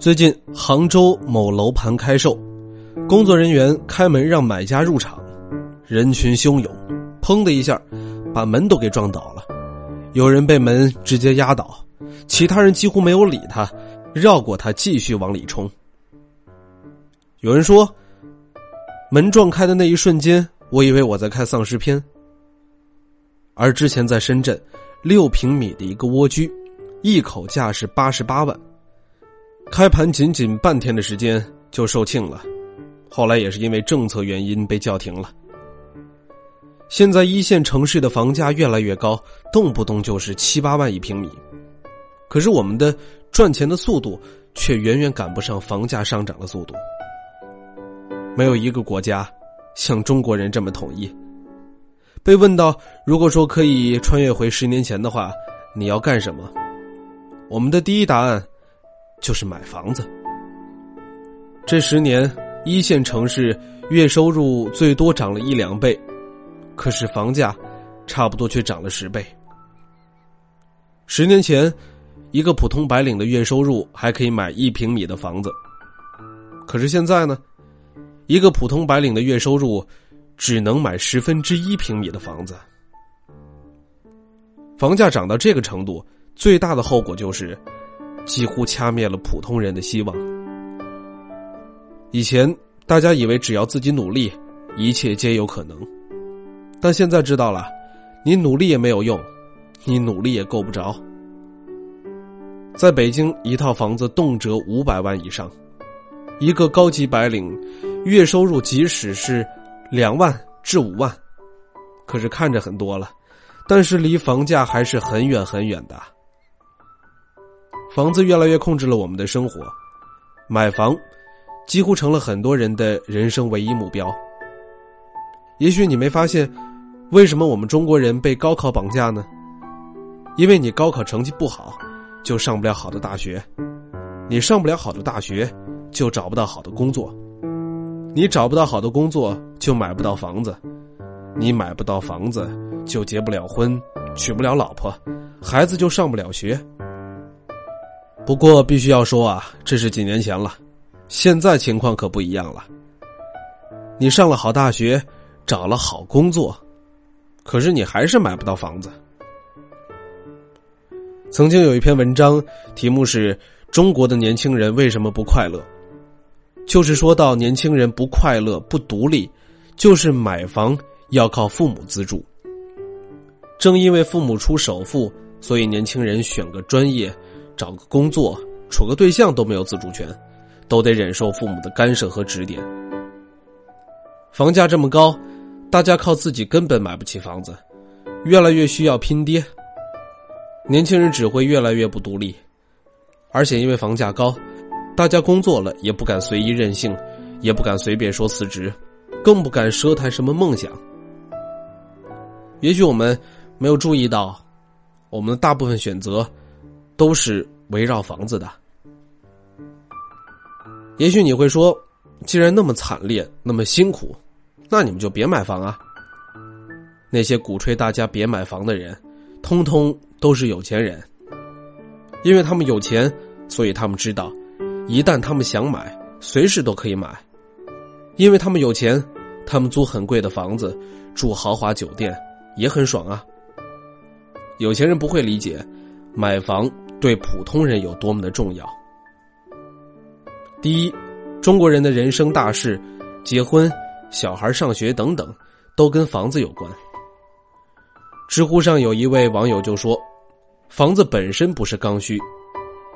最近杭州某楼盘开售，工作人员开门让买家入场，人群汹涌，砰的一下，把门都给撞倒了。有人被门直接压倒，其他人几乎没有理他，绕过他继续往里冲。有人说，门撞开的那一瞬间，我以为我在看丧尸片。而之前在深圳，六平米的一个蜗居，一口价是八十八万。开盘仅仅半天的时间就售罄了，后来也是因为政策原因被叫停了。现在一线城市的房价越来越高，动不动就是七八万一平米，可是我们的赚钱的速度却远远赶不上房价上涨的速度。没有一个国家像中国人这么统一。被问到如果说可以穿越回十年前的话，你要干什么？我们的第一答案。就是买房子。这十年，一线城市月收入最多涨了一两倍，可是房价差不多却涨了十倍。十年前，一个普通白领的月收入还可以买一平米的房子，可是现在呢，一个普通白领的月收入只能买十分之一平米的房子。房价涨到这个程度，最大的后果就是。几乎掐灭了普通人的希望。以前大家以为只要自己努力，一切皆有可能，但现在知道了，你努力也没有用，你努力也够不着。在北京，一套房子动辄五百万以上，一个高级白领月收入即使是两万至五万，可是看着很多了，但是离房价还是很远很远的。房子越来越控制了我们的生活，买房几乎成了很多人的人生唯一目标。也许你没发现，为什么我们中国人被高考绑架呢？因为你高考成绩不好，就上不了好的大学；你上不了好的大学，就找不到好的工作；你找不到好的工作，就买不到房子；你买不到房子，就结不了婚，娶不了老婆，孩子就上不了学。不过必须要说啊，这是几年前了，现在情况可不一样了。你上了好大学，找了好工作，可是你还是买不到房子。曾经有一篇文章，题目是“中国的年轻人为什么不快乐”，就是说到年轻人不快乐、不独立，就是买房要靠父母资助。正因为父母出首付，所以年轻人选个专业。找个工作、处个对象都没有自主权，都得忍受父母的干涉和指点。房价这么高，大家靠自己根本买不起房子，越来越需要拼爹。年轻人只会越来越不独立，而且因为房价高，大家工作了也不敢随意任性，也不敢随便说辞职，更不敢奢谈什么梦想。也许我们没有注意到，我们的大部分选择。都是围绕房子的。也许你会说，既然那么惨烈，那么辛苦，那你们就别买房啊。那些鼓吹大家别买房的人，通通都是有钱人。因为他们有钱，所以他们知道，一旦他们想买，随时都可以买。因为他们有钱，他们租很贵的房子，住豪华酒店，也很爽啊。有钱人不会理解，买房。对普通人有多么的重要？第一，中国人的人生大事，结婚、小孩上学等等，都跟房子有关。知乎上有一位网友就说：“房子本身不是刚需，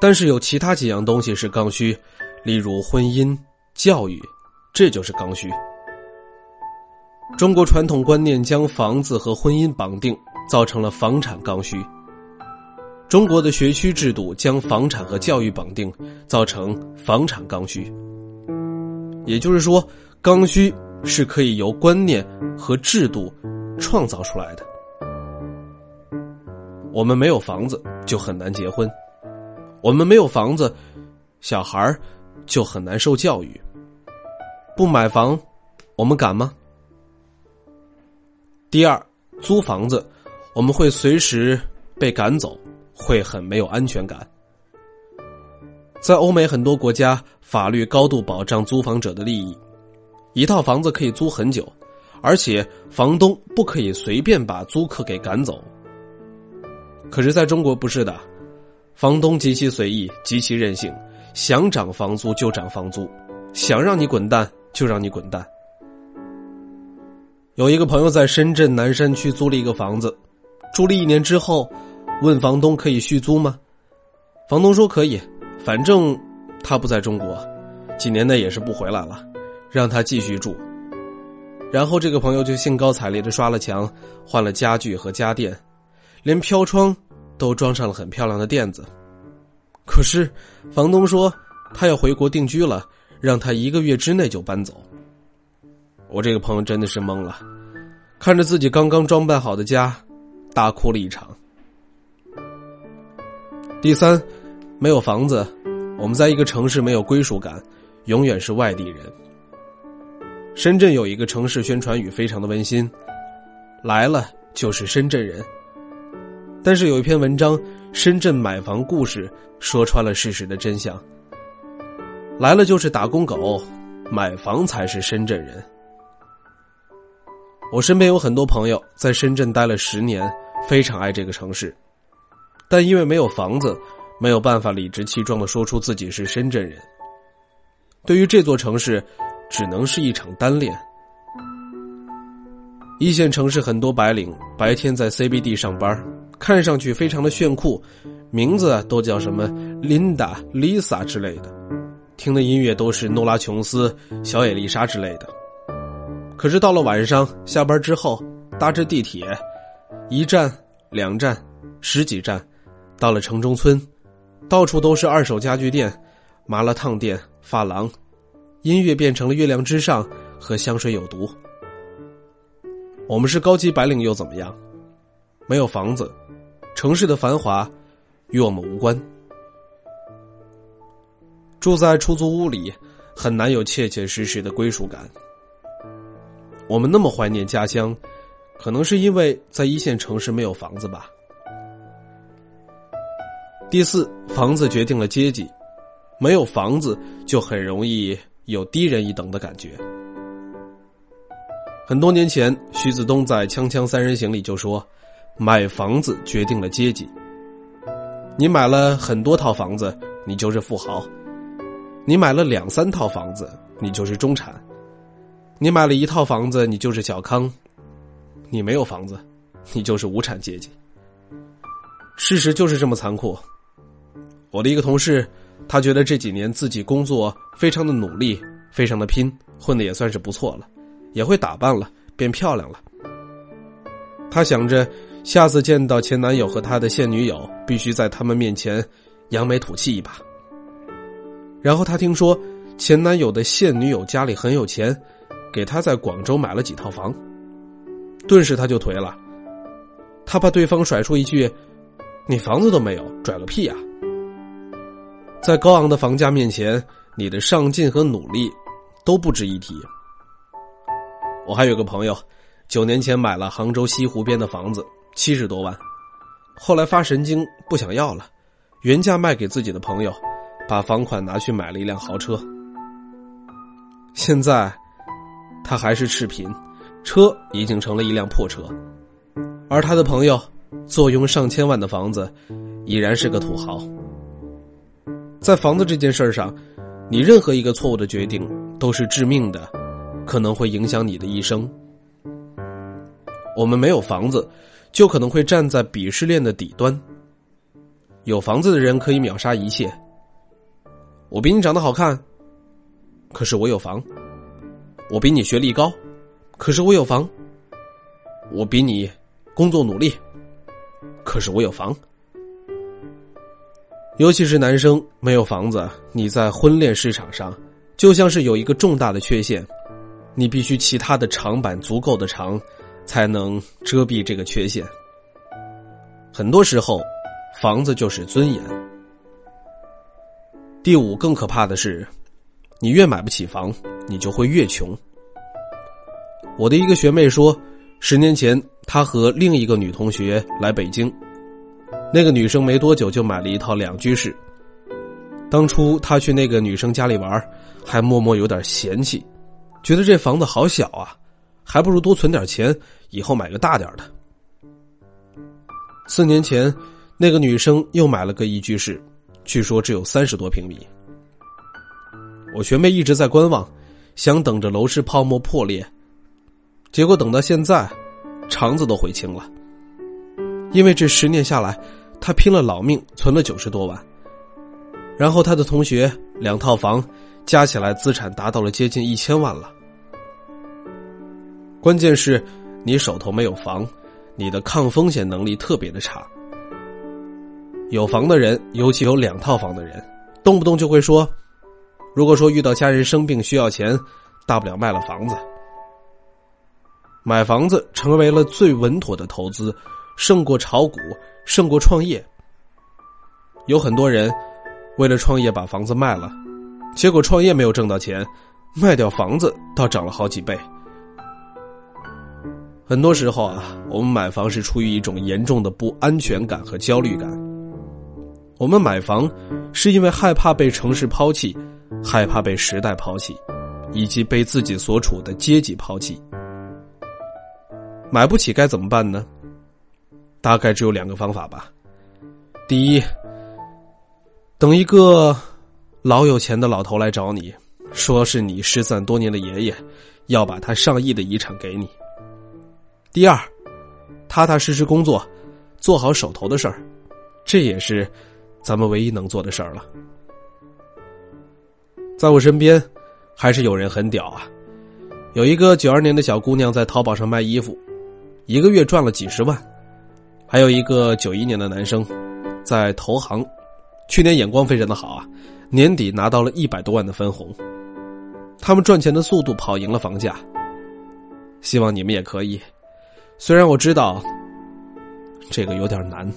但是有其他几样东西是刚需，例如婚姻、教育，这就是刚需。”中国传统观念将房子和婚姻绑定，造成了房产刚需。中国的学区制度将房产和教育绑定，造成房产刚需。也就是说，刚需是可以由观念和制度创造出来的。我们没有房子，就很难结婚；我们没有房子，小孩就很难受教育。不买房，我们敢吗？第二，租房子，我们会随时被赶走。会很没有安全感。在欧美很多国家，法律高度保障租房者的利益，一套房子可以租很久，而且房东不可以随便把租客给赶走。可是，在中国不是的，房东极其随意，极其任性，想涨房租就涨房租，想让你滚蛋就让你滚蛋。有一个朋友在深圳南山区租了一个房子，住了一年之后，问房东可以续租吗？房东说可以。反正他不在中国，几年内也是不回来了，让他继续住。然后这个朋友就兴高采烈的刷了墙，换了家具和家电，连飘窗都装上了很漂亮的垫子。可是房东说他要回国定居了，让他一个月之内就搬走。我这个朋友真的是懵了，看着自己刚刚装扮好的家，大哭了一场。第三。没有房子，我们在一个城市没有归属感，永远是外地人。深圳有一个城市宣传语非常的温馨，来了就是深圳人。但是有一篇文章《深圳买房故事》说穿了事实的真相，来了就是打工狗，买房才是深圳人。我身边有很多朋友在深圳待了十年，非常爱这个城市，但因为没有房子。没有办法理直气壮的说出自己是深圳人。对于这座城市，只能是一场单恋。一线城市很多白领白天在 CBD 上班，看上去非常的炫酷，名字都叫什么 Linda、Lisa 之类的，听的音乐都是诺拉琼斯、小野丽莎之类的。可是到了晚上下班之后，搭着地铁，一站、两站、十几站，到了城中村。到处都是二手家具店、麻辣烫店、发廊，音乐变成了《月亮之上》和《香水有毒》。我们是高级白领又怎么样？没有房子，城市的繁华与我们无关。住在出租屋里，很难有切切实实的归属感。我们那么怀念家乡，可能是因为在一线城市没有房子吧。第四，房子决定了阶级，没有房子就很容易有低人一等的感觉。很多年前，徐子东在《锵锵三人行》里就说：“买房子决定了阶级。你买了很多套房子，你就是富豪；你买了两三套房子，你就是中产；你买了一套房子，你就是小康；你没有房子，你就是无产阶级。事实就是这么残酷。”我的一个同事，他觉得这几年自己工作非常的努力，非常的拼，混的也算是不错了，也会打扮了，变漂亮了。他想着下次见到前男友和他的现女友，必须在他们面前扬眉吐气一把。然后他听说前男友的现女友家里很有钱，给他在广州买了几套房，顿时他就颓了，他怕对方甩出一句：“你房子都没有，拽个屁呀！”在高昂的房价面前，你的上进和努力都不值一提。我还有个朋友，九年前买了杭州西湖边的房子，七十多万，后来发神经不想要了，原价卖给自己的朋友，把房款拿去买了一辆豪车。现在他还是赤贫，车已经成了一辆破车，而他的朋友坐拥上千万的房子，已然是个土豪。在房子这件事上，你任何一个错误的决定都是致命的，可能会影响你的一生。我们没有房子，就可能会站在鄙视链的底端。有房子的人可以秒杀一切。我比你长得好看，可是我有房；我比你学历高，可是我有房；我比你工作努力，可是我有房。尤其是男生没有房子，你在婚恋市场上就像是有一个重大的缺陷，你必须其他的长板足够的长，才能遮蔽这个缺陷。很多时候，房子就是尊严。第五，更可怕的是，你越买不起房，你就会越穷。我的一个学妹说，十年前她和另一个女同学来北京。那个女生没多久就买了一套两居室，当初他去那个女生家里玩，还默默有点嫌弃，觉得这房子好小啊，还不如多存点钱，以后买个大点的。四年前，那个女生又买了个一居室，据说只有三十多平米。我学妹一直在观望，想等着楼市泡沫破裂，结果等到现在，肠子都悔青了。因为这十年下来，他拼了老命存了九十多万。然后他的同学两套房，加起来资产达到了接近一千万了。关键是，你手头没有房，你的抗风险能力特别的差。有房的人，尤其有两套房的人，动不动就会说：“如果说遇到家人生病需要钱，大不了卖了房子。”买房子成为了最稳妥的投资，胜过炒股，胜过创业。有很多人。为了创业把房子卖了，结果创业没有挣到钱，卖掉房子倒涨了好几倍。很多时候啊，我们买房是出于一种严重的不安全感和焦虑感。我们买房是因为害怕被城市抛弃，害怕被时代抛弃，以及被自己所处的阶级抛弃。买不起该怎么办呢？大概只有两个方法吧。第一。等一个老有钱的老头来找你，说是你失散多年的爷爷，要把他上亿的遗产给你。第二，踏踏实实工作，做好手头的事儿，这也是咱们唯一能做的事儿了。在我身边，还是有人很屌啊！有一个九二年的小姑娘在淘宝上卖衣服，一个月赚了几十万；还有一个九一年的男生，在投行。去年眼光非常的好啊，年底拿到了一百多万的分红。他们赚钱的速度跑赢了房价。希望你们也可以，虽然我知道这个有点难。